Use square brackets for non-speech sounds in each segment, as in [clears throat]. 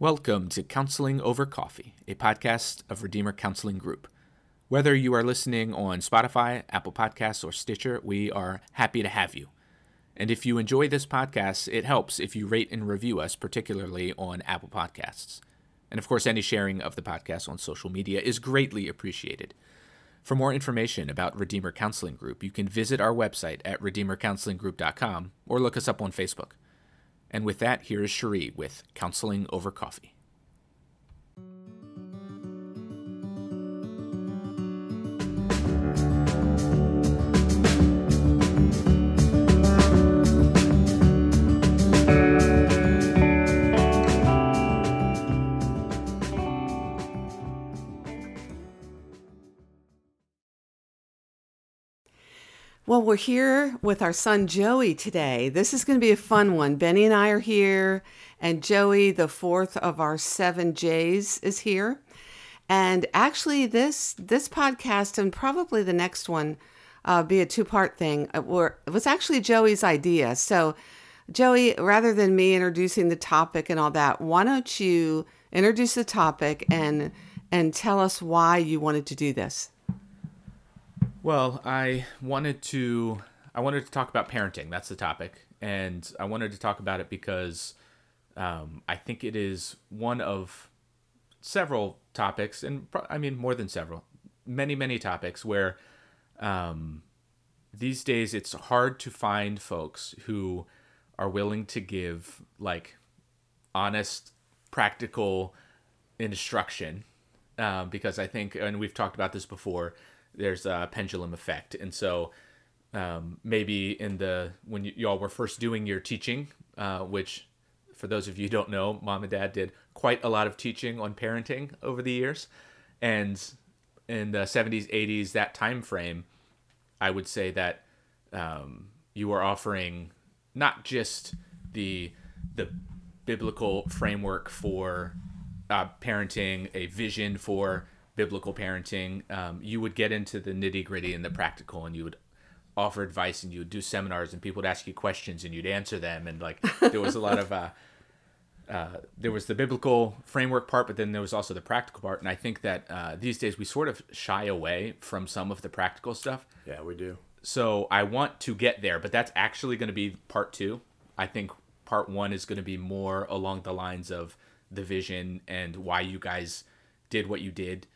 Welcome to Counseling Over Coffee, a podcast of Redeemer Counseling Group. Whether you are listening on Spotify, Apple Podcasts, or Stitcher, we are happy to have you. And if you enjoy this podcast, it helps if you rate and review us, particularly on Apple Podcasts. And of course, any sharing of the podcast on social media is greatly appreciated. For more information about Redeemer Counseling Group, you can visit our website at redeemercounselinggroup.com or look us up on Facebook. And with that, here is Cherie with Counseling Over Coffee. Well, we're here with our son Joey today. This is going to be a fun one. Benny and I are here, and Joey, the fourth of our seven J's, is here. And actually, this this podcast and probably the next one uh, be a two part thing. Uh, it was actually Joey's idea. So, Joey, rather than me introducing the topic and all that, why don't you introduce the topic and and tell us why you wanted to do this? Well, I wanted to I wanted to talk about parenting. That's the topic, and I wanted to talk about it because um, I think it is one of several topics, and pro- I mean more than several, many many topics where um, these days it's hard to find folks who are willing to give like honest, practical instruction. Um, because I think, and we've talked about this before there's a pendulum effect, and so um, maybe in the when y- y'all were first doing your teaching, uh, which for those of you don't know, mom and dad did quite a lot of teaching on parenting over the years, and in the 70s, 80s, that time frame, I would say that um, you were offering not just the the biblical framework for uh, parenting, a vision for biblical parenting, um, you would get into the nitty gritty and the practical, and you would offer advice, and you would do seminars, and people would ask you questions, and you'd answer them, and like there was a lot of [laughs] uh, uh, there was the biblical framework part, but then there was also the practical part, and I think that uh, these days we sort of shy away from some of the practical stuff. Yeah, we do. So I want to get there, but that's actually going to be part two. I think part one is going to be more along the lines of the vision and why you guys did what you did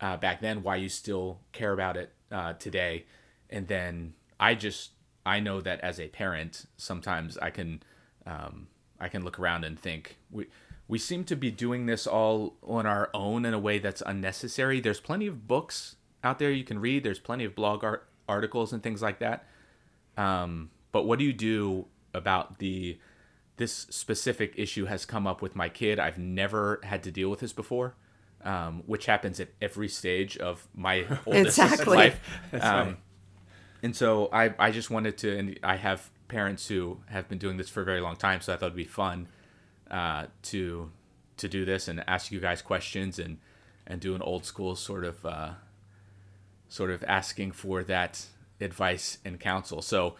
uh, back then, why you still care about it uh, today, and then I just I know that as a parent, sometimes I can um, I can look around and think we we seem to be doing this all on our own in a way that's unnecessary. There's plenty of books out there you can read. There's plenty of blog art, articles and things like that. Um, but what do you do about the this specific issue has come up with my kid? I've never had to deal with this before um, which happens at every stage of my [laughs] oldest Exactly. life. Um, right. And so I, I just wanted to, and I have parents who have been doing this for a very long time, so I thought it'd be fun uh, to to do this and ask you guys questions and and do an old school sort of uh, sort of asking for that advice and counsel. So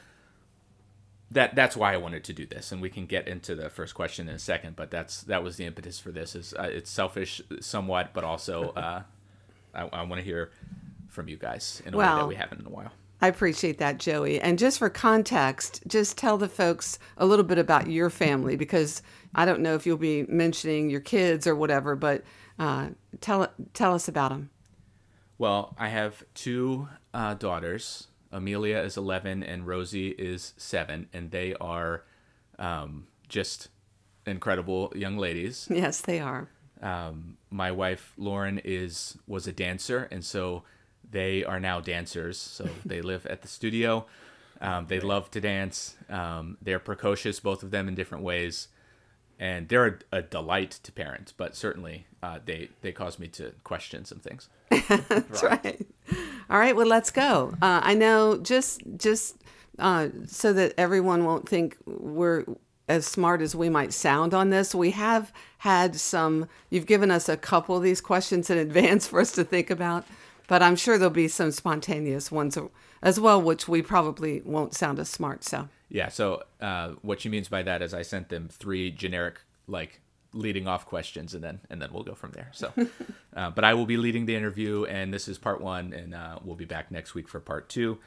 that that's why I wanted to do this, and we can get into the first question in a second. But that's that was the impetus for this. Is uh, it's selfish somewhat, but also [laughs] uh, I, I want to hear from you guys in a way that we haven't in a while. I appreciate that, Joey. And just for context, just tell the folks a little bit about your family because I don't know if you'll be mentioning your kids or whatever, but uh, tell tell us about them. Well, I have two uh, daughters. Amelia is 11 and Rosie is 7, and they are um, just incredible young ladies. Yes, they are. Um, my wife Lauren is was a dancer, and so they are now dancers. So [laughs] they live at the studio. Um, they love to dance. Um, they're precocious, both of them in different ways, and they're a, a delight to parents, But certainly, uh, they they cause me to question some things. [laughs] That's right. [laughs] All right, well, let's go. Uh, I know just just uh, so that everyone won't think we're as smart as we might sound on this. We have had some. You've given us a couple of these questions in advance for us to think about, but I'm sure there'll be some spontaneous ones as well, which we probably won't sound as smart. So Yeah. So uh, what she means by that is I sent them three generic like leading off questions, and then and then we'll go from there. So, [laughs] uh, but I will be leading the interview, and this is part one, and uh, we'll be back next week for part two.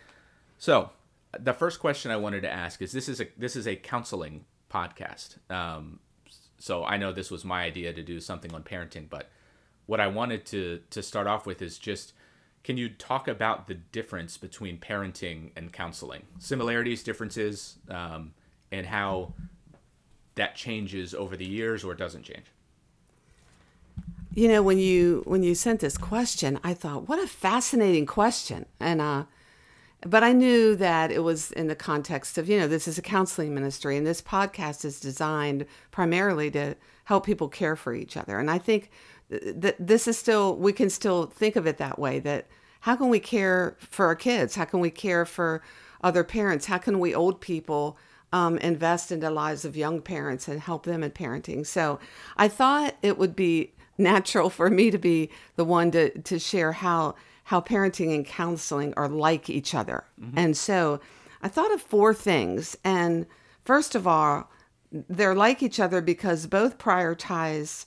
So, the first question I wanted to ask is: this is a this is a counseling podcast. Um, so I know this was my idea to do something on parenting, but what I wanted to to start off with is just can you talk about the difference between parenting and counseling, similarities, differences, um, and how that changes over the years or doesn't change? You know, when you when you sent this question, I thought, what a fascinating question, and uh, but I knew that it was in the context of you know this is a counseling ministry, and this podcast is designed primarily to help people care for each other, and I think that this is still we can still think of it that way that how can we care for our kids? How can we care for other parents? How can we old people um, invest in the lives of young parents and help them in parenting so i thought it would be natural for me to be the one to, to share how how parenting and counseling are like each other mm-hmm. and so i thought of four things and first of all they're like each other because both prioritize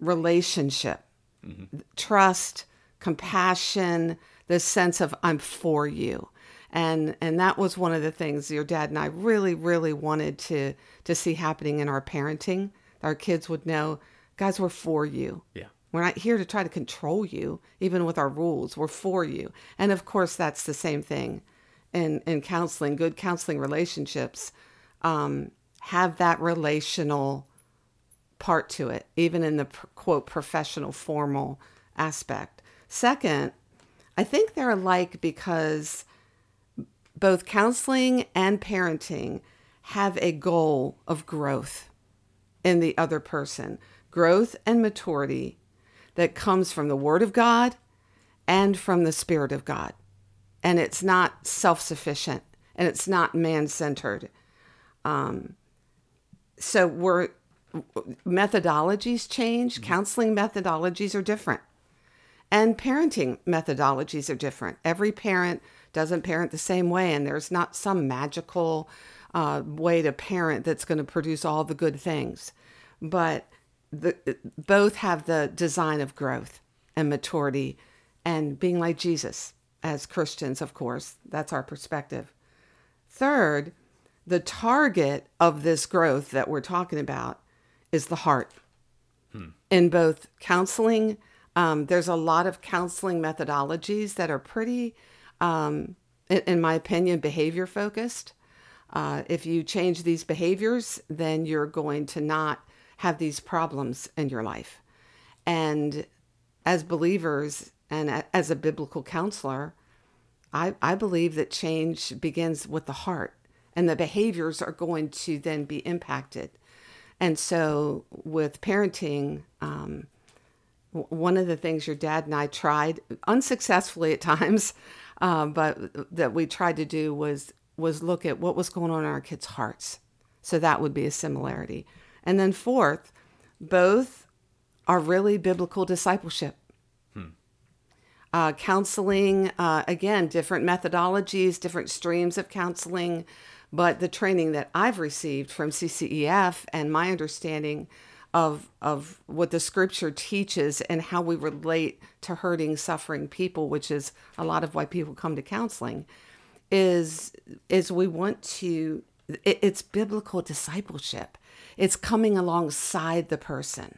relationship, mm-hmm. trust, compassion, the sense of I'm for you. And and that was one of the things your dad and I really really wanted to to see happening in our parenting. Our kids would know, guys, we're for you. Yeah. We're not here to try to control you, even with our rules. We're for you. And of course, that's the same thing in, in counseling. Good counseling relationships um, have that relational part to it, even in the quote professional formal aspect. Second, I think they're alike because both counseling and parenting have a goal of growth in the other person, growth and maturity that comes from the Word of God and from the Spirit of God. And it's not self sufficient and it's not man centered. Um, so we're methodologies change, mm-hmm. counseling methodologies are different. And parenting methodologies are different. Every parent doesn't parent the same way, and there's not some magical uh, way to parent that's going to produce all the good things. But the, both have the design of growth and maturity and being like Jesus as Christians, of course. That's our perspective. Third, the target of this growth that we're talking about is the heart. Hmm. In both counseling, um, there's a lot of counseling methodologies that are pretty, um, in, in, my opinion, behavior focused. Uh, if you change these behaviors, then you're going to not have these problems in your life. And as believers and as a biblical counselor, I, I believe that change begins with the heart, and the behaviors are going to then be impacted and so, with parenting, um, one of the things your dad and I tried unsuccessfully at [laughs] times, uh, but that we tried to do was was look at what was going on in our kids' hearts. So that would be a similarity. And then fourth, both are really biblical discipleship. Hmm. Uh, counseling, uh, again, different methodologies, different streams of counseling. But the training that I've received from CCEF and my understanding of of what the scripture teaches and how we relate to hurting, suffering people, which is a lot of why people come to counseling, is is we want to it, it's biblical discipleship. It's coming alongside the person.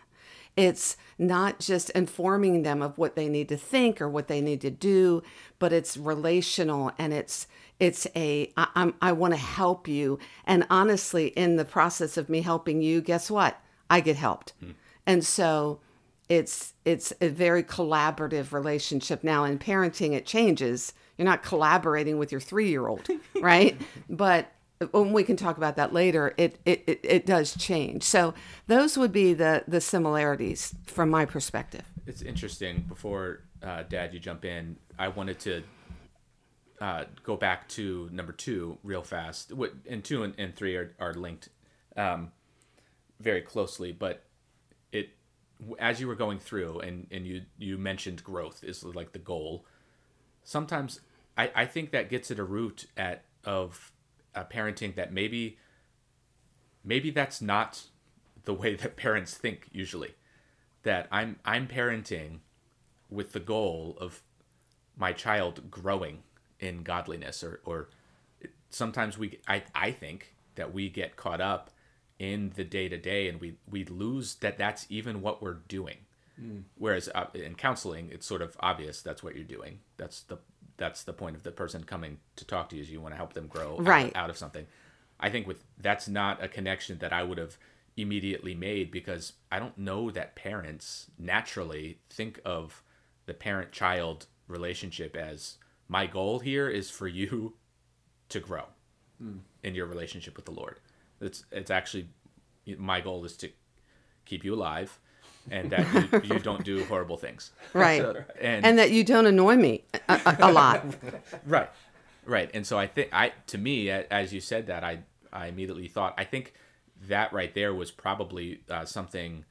It's not just informing them of what they need to think or what they need to do, but it's relational and it's it's a I, I'm I want to help you. And honestly, in the process of me helping you, guess what? I get helped. Hmm. And so it's it's a very collaborative relationship now in parenting it changes you're not collaborating with your three-year-old [laughs] right but when we can talk about that later it, it it it does change so those would be the the similarities from my perspective it's interesting before uh, dad you jump in i wanted to uh, go back to number two real fast. What and two and, and three are, are linked um, very closely, but it as you were going through and, and you you mentioned growth is like the goal. Sometimes I, I think that gets at a root at of a parenting that maybe maybe that's not the way that [laughs] parents think usually. That I'm I'm parenting with the goal of my child growing in godliness or or sometimes we I I think that we get caught up in the day to day and we we lose that that's even what we're doing. Mm. Whereas uh, in counseling, it's sort of obvious that's what you're doing. That's the that's the point of the person coming to talk to you is you want to help them grow right. out, out of something. I think with that's not a connection that I would have immediately made because I don't know that parents naturally think of the parent child relationship as my goal here is for you [laughs] to grow mm. in your relationship with the Lord. It's it's actually my goal is to keep you alive and that you, you don't do horrible things. [laughs] Right. and, and that you don't annoy me a, a, a lot. [laughs] right. Right. And so I think I to me as you said that I I immediately thought I think that right there was probably uh, something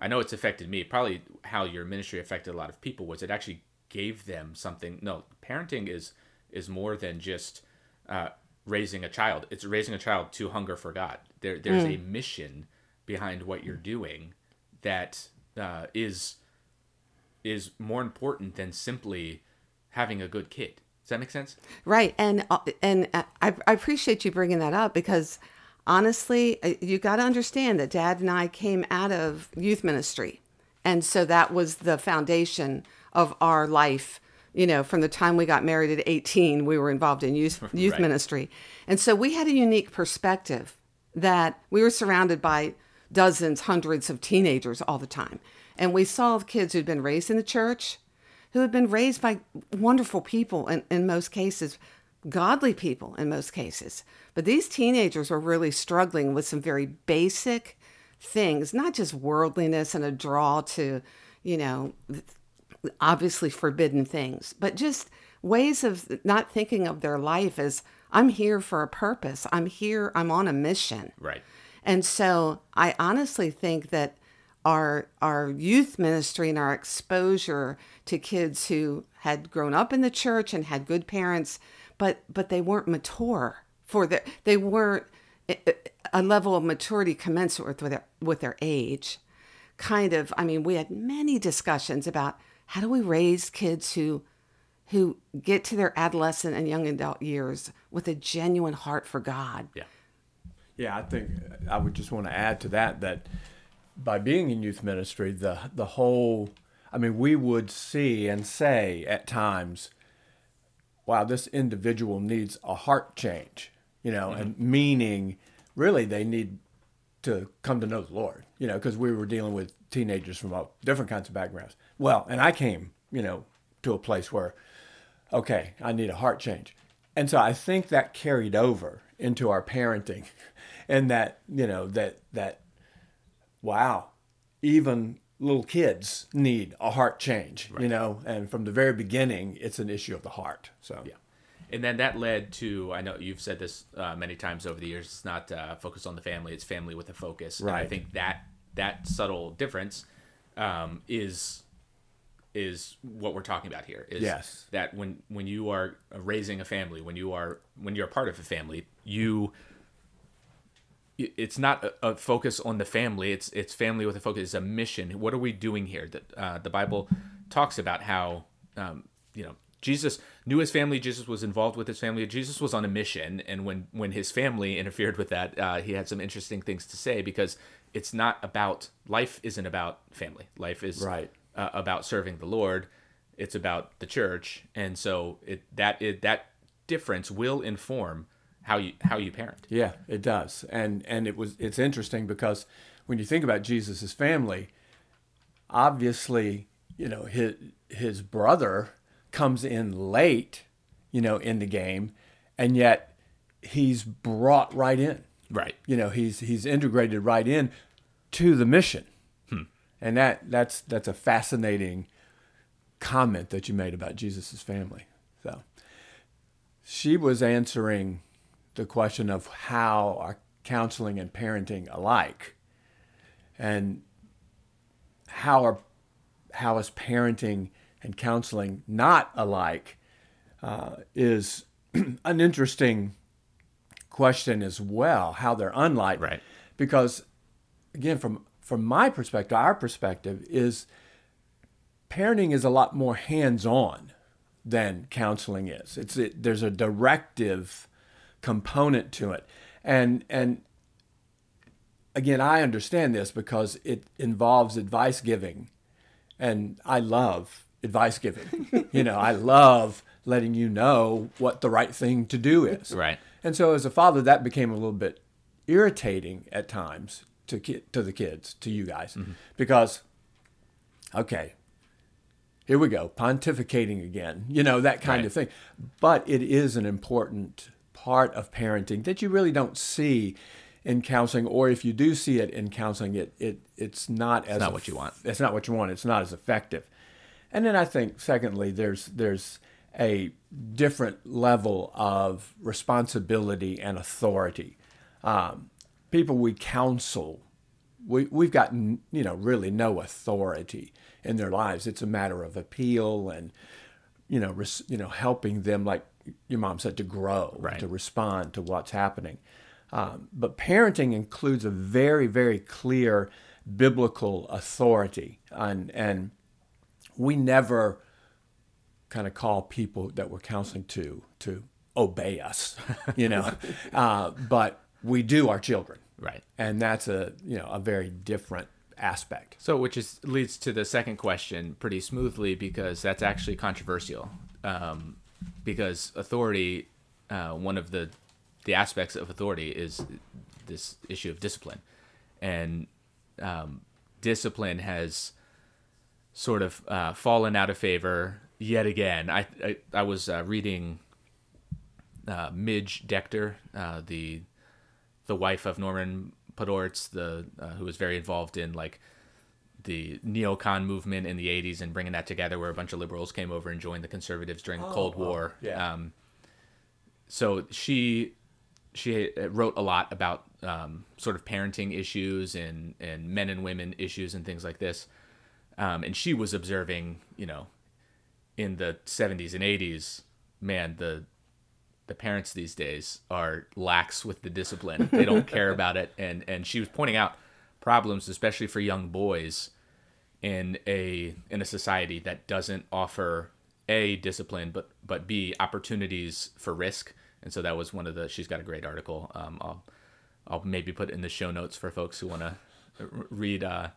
I know it's affected me. Probably how your ministry affected a lot of people was it actually gave them something. No, parenting is is more than just uh, raising a child. It's raising a child to hunger for God. There there's mm. a mission behind what you're doing that uh, is is more important than simply having a good kid. Does that make sense? Right, and uh, and uh, I, I appreciate you bringing that up because honestly, uh, you got to understand that Dad and I came out of youth ministry, and so that was the foundation of our life. You know, from the time we got married at 18, we were involved in youth [laughs] youth right. ministry, and so we had a unique perspective that we were surrounded by dozens, hundreds of teenagers all the time. And we saw kids who'd been raised in the church, who had been raised by wonderful people in, in most cases, godly people in most cases. But these teenagers were really struggling with some very basic things, not just worldliness and a draw to, you know, obviously forbidden things, but just ways of not thinking of their life as I'm here for a purpose. I'm here, I'm on a mission. Right. And so I honestly think that our our youth ministry and our exposure to kids who had grown up in the church and had good parents, but but they weren't mature for their they weren't eh, eh, a level of maturity commensurate with their with their age. Kind of, I mean, we had many discussions about how do we raise kids who who get to their adolescent and young adult years with a genuine heart for God. Yeah. Yeah, I think I would just want to add to that that by being in youth ministry, the the whole I mean, we would see and say at times, wow, this individual needs a heart change, you know, mm-hmm. and meaning really they need to come to know the Lord, you know, because we were dealing with teenagers from all different kinds of backgrounds. Well, and I came, you know, to a place where, okay, I need a heart change. And so I think that carried over into our parenting [laughs] and that you know that that wow even little kids need a heart change right. you know and from the very beginning it's an issue of the heart so yeah and then that led to i know you've said this uh, many times over the years it's not uh, focused on the family it's family with a focus right and i think that that subtle difference um, is is what we're talking about here is yes. that when when you are raising a family when you are when you're a part of a family you it's not a, a, focus on the family. It's it's family with a focus. It's a mission. What are we doing here? That uh, the bible talks about how um, you know jesus knew his family jesus was involved with his family jesus was on a mission and when when his family interfered with that uh, he had some interesting things to say because it's not about life isn't about family life is right uh, about serving the lord it's about the church and so it that it, that difference will inform how you how you parent. Yeah, it does. And and it was it's interesting because when you think about Jesus's family, obviously, you know, his his brother comes in late, you know, in the game, and yet he's brought right in. Right. You know, he's he's integrated right in to the mission. Hmm. And that that's that's a fascinating comment that you made about Jesus's family. So she was answering the question of how are counseling and parenting alike, and how are how is parenting and counseling not alike uh, is [clears throat] an interesting question as well. How they're unlike, right? Because again from from my perspective, our perspective is parenting is a lot more hands-on than counseling is. It's it, there's a directive component to it, and and again, I understand this because it involves advice giving, and I love advice giving. you know, I love letting you know what the right thing to do is. Right. And so, as a father, that became a little bit irritating at times to ki- to the kids, to you guys, mm-hmm. because okay, here we go, pontificating again, you know, that kind Right. of thing. But it is an important part of parenting that you really don't see in counseling, or if you do see it in counseling, it, it it's not as not what you want. It's not what you want. It's not as effective. And then I think, secondly, there's there's a different level of responsibility and authority. Um, people we counsel, we we've got you know really no authority in their lives. It's a matter of appeal and you know res, you know helping them, like your mom said, to grow, Right. to respond to what's happening. Um, but parenting includes a very very clear biblical authority, and and we never kind of call people that we're counseling to to obey us, [laughs] you know, [laughs] uh, but we do our children, Right. and that's a you know a very different aspect. So, which is leads to the second question pretty smoothly because that's actually controversial. Um, because authority, uh, one of the the aspects of authority is this issue of discipline, and um, discipline has sort of uh, fallen out of favor yet again. I I, I was uh, reading uh, Midge Decter, uh, the the wife of Norman Podhoretz, the uh, who was very involved in like the neocon movement in the 80s and bringing that together where a bunch of liberals came over and joined the conservatives during the Cold War. yeah. Um, so she she wrote a lot about um, sort of parenting issues and and men and women issues and things like this. Um, and she was observing, you know, in the 70s and 80s, man, the the parents these days are lax with the discipline. They don't [laughs] care about it, and and she was pointing out problems, especially for young boys, in a in a society that doesn't offer a discipline, but but b opportunities for risk. And so that was one of the. She's got a great article. Um, I'll I'll maybe put in the show notes for folks who want to read uh,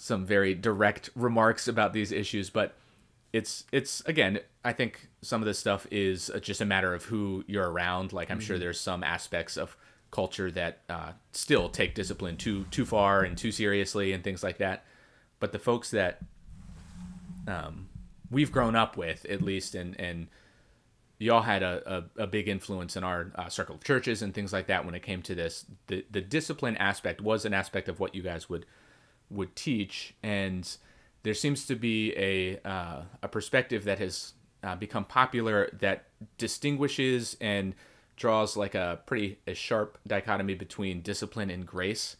some very direct remarks about these issues, but it's it's again i think some of this stuff is uh, just a matter of who you're around. Like i'm sure there's some aspects of culture that uh, still take discipline too too far and too seriously and things like that. But the folks that um, we've grown up with at least and and y'all had a, a, a big influence in our uh, circle of churches and things like that when it came to this. The the discipline aspect was an aspect of what you guys would would teach and there seems to be a uh, a perspective that has uh, become popular that distinguishes and draws like a pretty a sharp dichotomy between discipline and grace.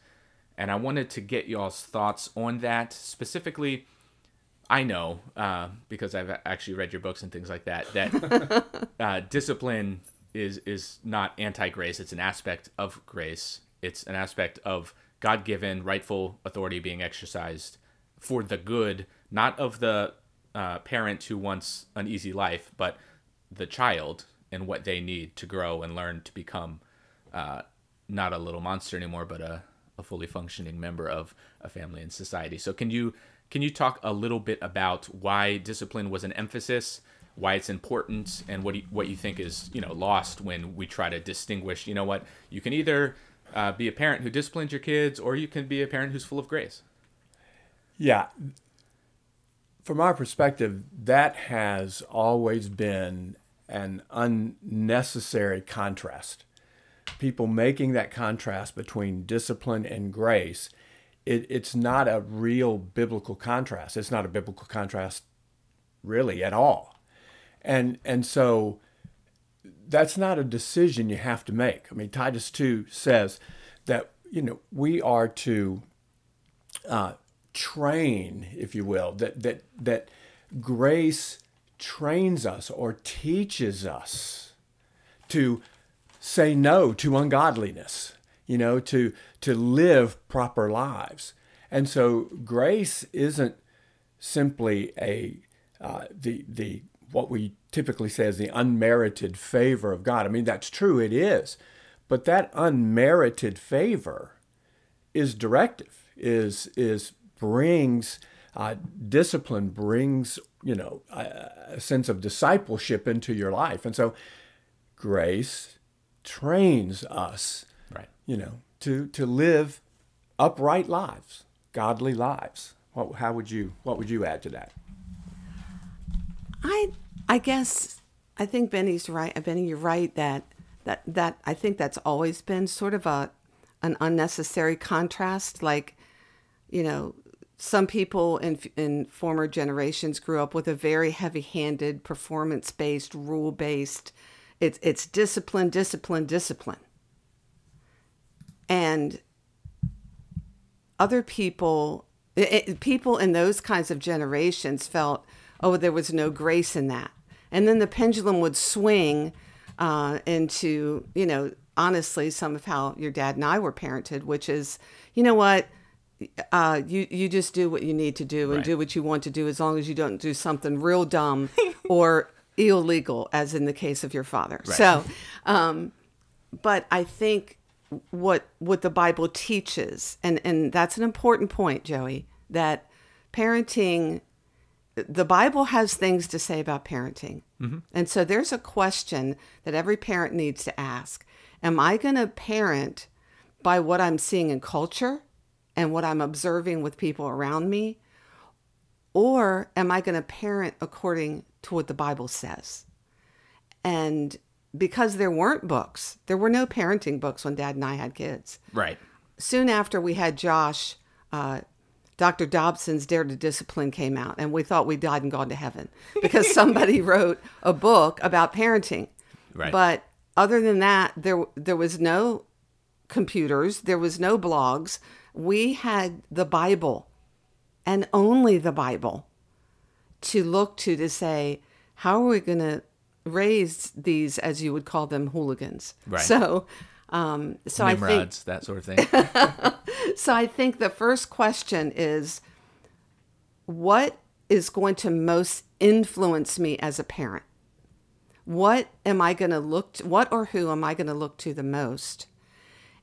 And i wanted to get y'all's thoughts on that. Specifically i know uh, because i've actually read your books and things like that that [laughs] uh, discipline is is not anti-grace. It's an aspect of grace. It's an aspect of god-given rightful authority being exercised for the good not of the uh, parent who wants an easy life but the child and what they need to grow and learn to become uh, not a little monster anymore but a, a fully functioning member of a family and society. So can you can you talk a little bit about why discipline was an emphasis why it's important and what you, what you think is you know lost when we try to distinguish you know what you can either uh, be a parent who disciplines your kids or you can be a parent who's full of grace Yeah. From our perspective, that has always been an unnecessary contrast. People making that contrast between discipline and grace, it, it's not a real biblical contrast. It's not a biblical contrast really at all. And and so that's not a decision you have to make. I mean, Titus 2 says that, you know, we are to uh, train, if you will, that, that, that grace trains us or teaches us to say no to ungodliness. you know, to to live proper lives. And so grace isn't simply a uh, the the what we typically say is the unmerited favor of God. I mean that's true, it is, but that unmerited favor is directive, is is brings uh, discipline, brings you know a, a sense of discipleship into your life, and so grace trains us, Right. you know, to to live upright lives, godly lives. What, how would you what would you add to that? I I guess I think Benny's right. Benny, you're right that that that I think that's always been sort of a an unnecessary contrast. Like, you know, some people in in former generations grew up with a very heavy-handed, performance-based, rule-based. It's it's discipline, discipline, discipline, and other people it, people in those kinds of generations felt oh there was no grace in that and then the pendulum would swing uh, into you know honestly some of how your dad and i were parented which is you know what? Uh, you you just do what you need to do and Right. do what you want to do as long as you don't do something real dumb [laughs] or illegal as in the case of your father. So um, but I think what what the Bible teaches, and and that's an important point, Joey, that parenting, the Bible has things to say about parenting, and so there's a question that every parent needs to ask: Am I going to parent by what I'm seeing in culture and what I'm observing with people around me, or am I going to parent according to what the Bible says? And because there weren't books, there were no parenting books when dad and I had kids. Right. Soon after we had Josh, uh, Dr. Dobson's Dare to Discipline came out, and we thought we died and gone to heaven [laughs] because somebody [laughs] wrote a book about parenting. Right. But other than that, there there was no computers, there was no blogs. We had the Bible and only the Bible to look to to say, how are we going to raise these, as you would call them, hooligans? Right. So, um, so I think that sort of thing. [laughs] [laughs] so I think the first question is what is going to most influence me as a parent? What am I going to look to, what or who am I going to look to the most?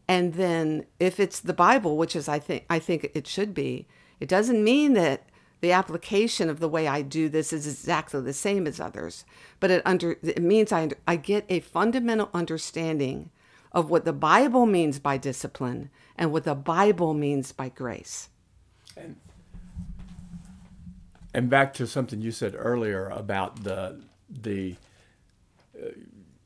And then if it's the Bible, which is I think I think it should be, it doesn't mean that the application of the way I do this is exactly the same as others, but it under it means I I get a fundamental understanding of what the Bible means by discipline and what the Bible means by grace. And back to something you said earlier about the the uh,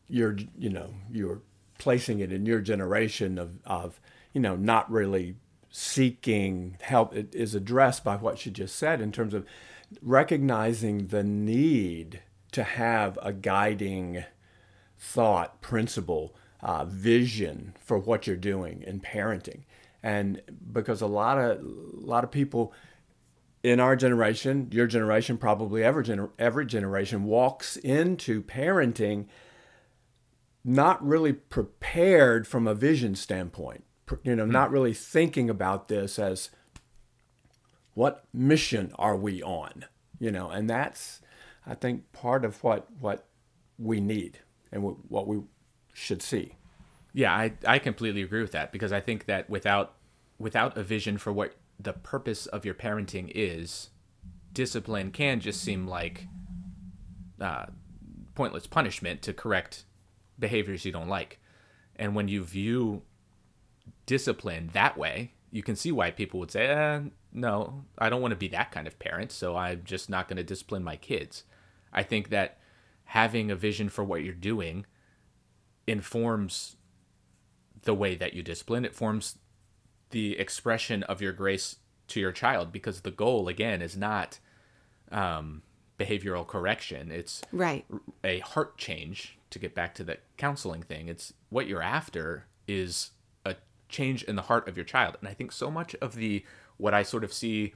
your you know you're placing it in your generation of of you know not really seeking help it is addressed by what she just said in terms of recognizing the need to have a guiding thought, principle, uh, vision for what you're doing in parenting, and because a lot of a lot of people in our generation, your generation, probably every gener- every generation walks into parenting not really prepared from a vision standpoint. You know, not really thinking about this as what mission are we on? You know, and that's I think part of what what we need and what we should see. Yeah, I, I completely agree with that because I think that without without a vision for what the purpose of your parenting is, discipline can just seem like uh, pointless punishment to correct behaviors you don't like. And when you view discipline that way, you can see why people would say, eh, "No, I don't want to be that kind of parent, so I'm just not going to discipline my kids." I think that having a vision for what you're doing informs the way that you discipline. It forms the expression of your grace to your child because the goal, again, is not um, behavioral correction. It's Right. a heart change to get back to the counseling thing. It's what you're after is a change in the heart of your child. And I think so much of the what I sort of see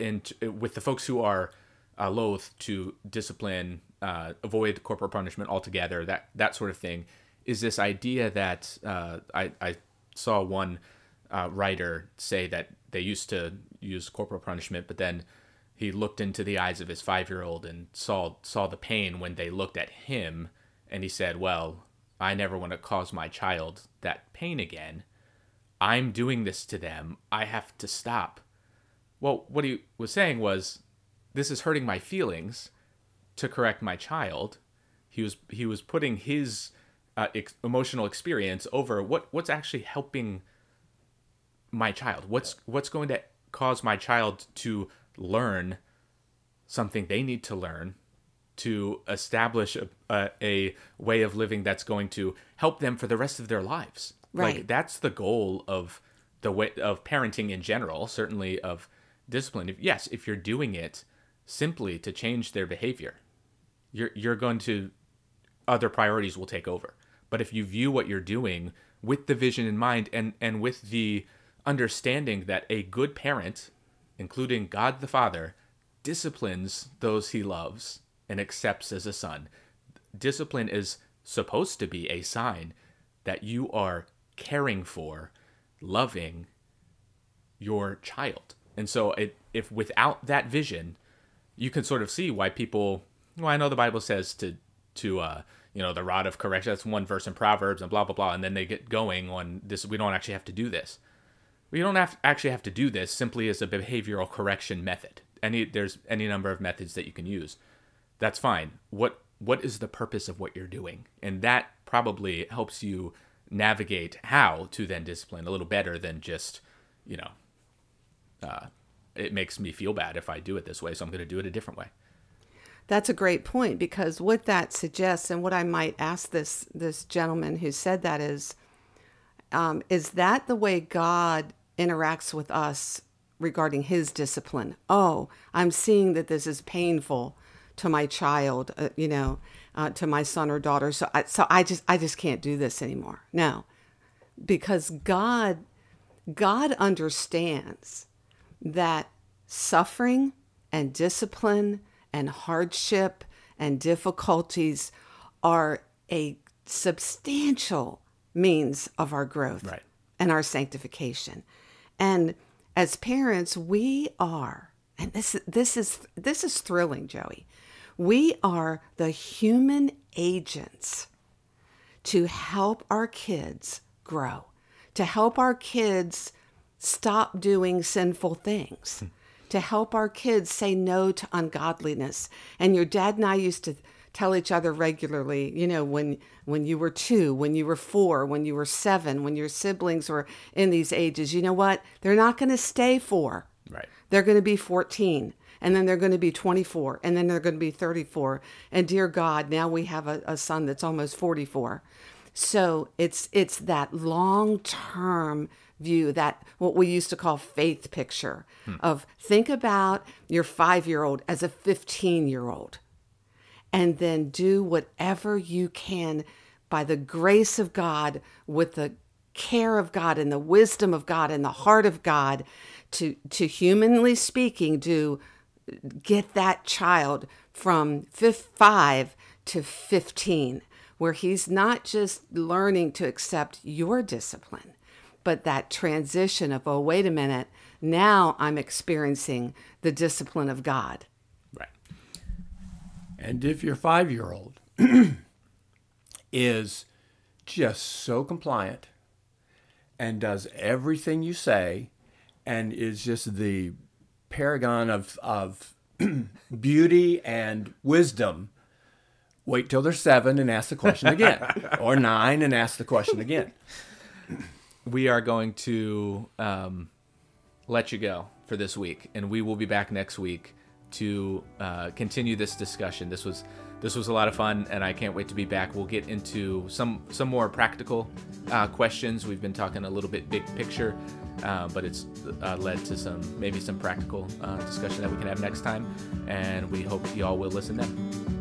and with the folks who are uh, loath to discipline, uh, avoid corporal punishment altogether, that that sort of thing, is this idea that uh, I, I saw one uh, writer say that they used to use corporal punishment, but then he looked into the eyes of his five year old and saw saw the pain when they looked at him, and he said, "Well, I never want to cause my child that pain again. I'm doing this to them. I have to stop." Well, what he was saying was, "This is hurting my feelings." To correct my child, he was he was putting his uh, ex- emotional experience over what what's actually helping my child. What's what's going to cause my child to learn something they need to learn to establish a, a, a, way of living that's going to help them for the rest of their lives. Right. Like that's the goal of the way of parenting in general, certainly of discipline. If, yes, if you're doing it simply to change their behavior, you're you're going to other priorities will take over. But if you view what you're doing with the vision in mind and and with the understanding that a good parent including God the Father, disciplines those he loves and accepts as a son. Discipline is supposed to be a sign that you are caring for, loving your child. And so, it, if without that vision, you can sort of see why people. Well, I know the Bible says to to uh, you know the rod of correction. That's one verse in Proverbs and blah blah blah, and then they get going on this. We don't actually have to do this. We don't have actually have to do this simply as a behavioral correction method. Any there's any number of methods that you can use. That's fine. What what is the purpose of what you're doing? And that probably helps you navigate how to then discipline a little better than just, you know, uh, it makes me feel bad if I do it this way, so I'm going to do it a different way. That's a great point because what that suggests, and what I might ask this this gentleman who said that is, um, is that the way God interacts with us regarding his discipline. Oh, I'm seeing that this is painful to my child, uh, you know, uh, to my son or daughter. So I, so I just I just can't do this anymore. No, because God God understands that suffering and discipline and hardship and difficulties are a substantial means of our growth right. and our sanctification. And as parents, we are, and this this is this is thrilling, Joey. We are the human agents to help our kids grow, to help our kids stop doing sinful things, hmm. To help our kids say no to ungodliness. And your dad and I used to tell each other regularly, you know, when when you were 2, when you were 4, when you were 7, when your siblings were in these ages, you know what? They're not going to stay 4. Right. They're going to be 14 and then they're going to be 24 and then they're going to be 34 and dear god now we have a, a son that's almost 44 so it's it's that long term view that what we used to call faith picture hmm. of think about your 5 year old as a 15 year old and then do whatever you can by the grace of God, with the care of God and the wisdom of God and the heart of God, to, to humanly speaking, do get that child from five to 15, where he's not just learning to accept your discipline, but that transition of, oh, wait a minute, now I'm experiencing the discipline of God. Right. And if your five year old [clears throat] is just so compliant and does everything you say and is just the paragon of, of [clears throat] beauty and wisdom, wait till they're seven and ask the question again, [laughs] or nine and ask the question again. [clears throat] We are going to um, let you go for this week, and we will be back next week to uh, continue this discussion. This was this was a lot of fun, and I can't wait to be back. We'll get into some some more practical uh, questions. We've been talking a little bit big picture, uh, but it's uh, led to some maybe some practical uh, discussion that we can have next time, and we hope you all will listen then.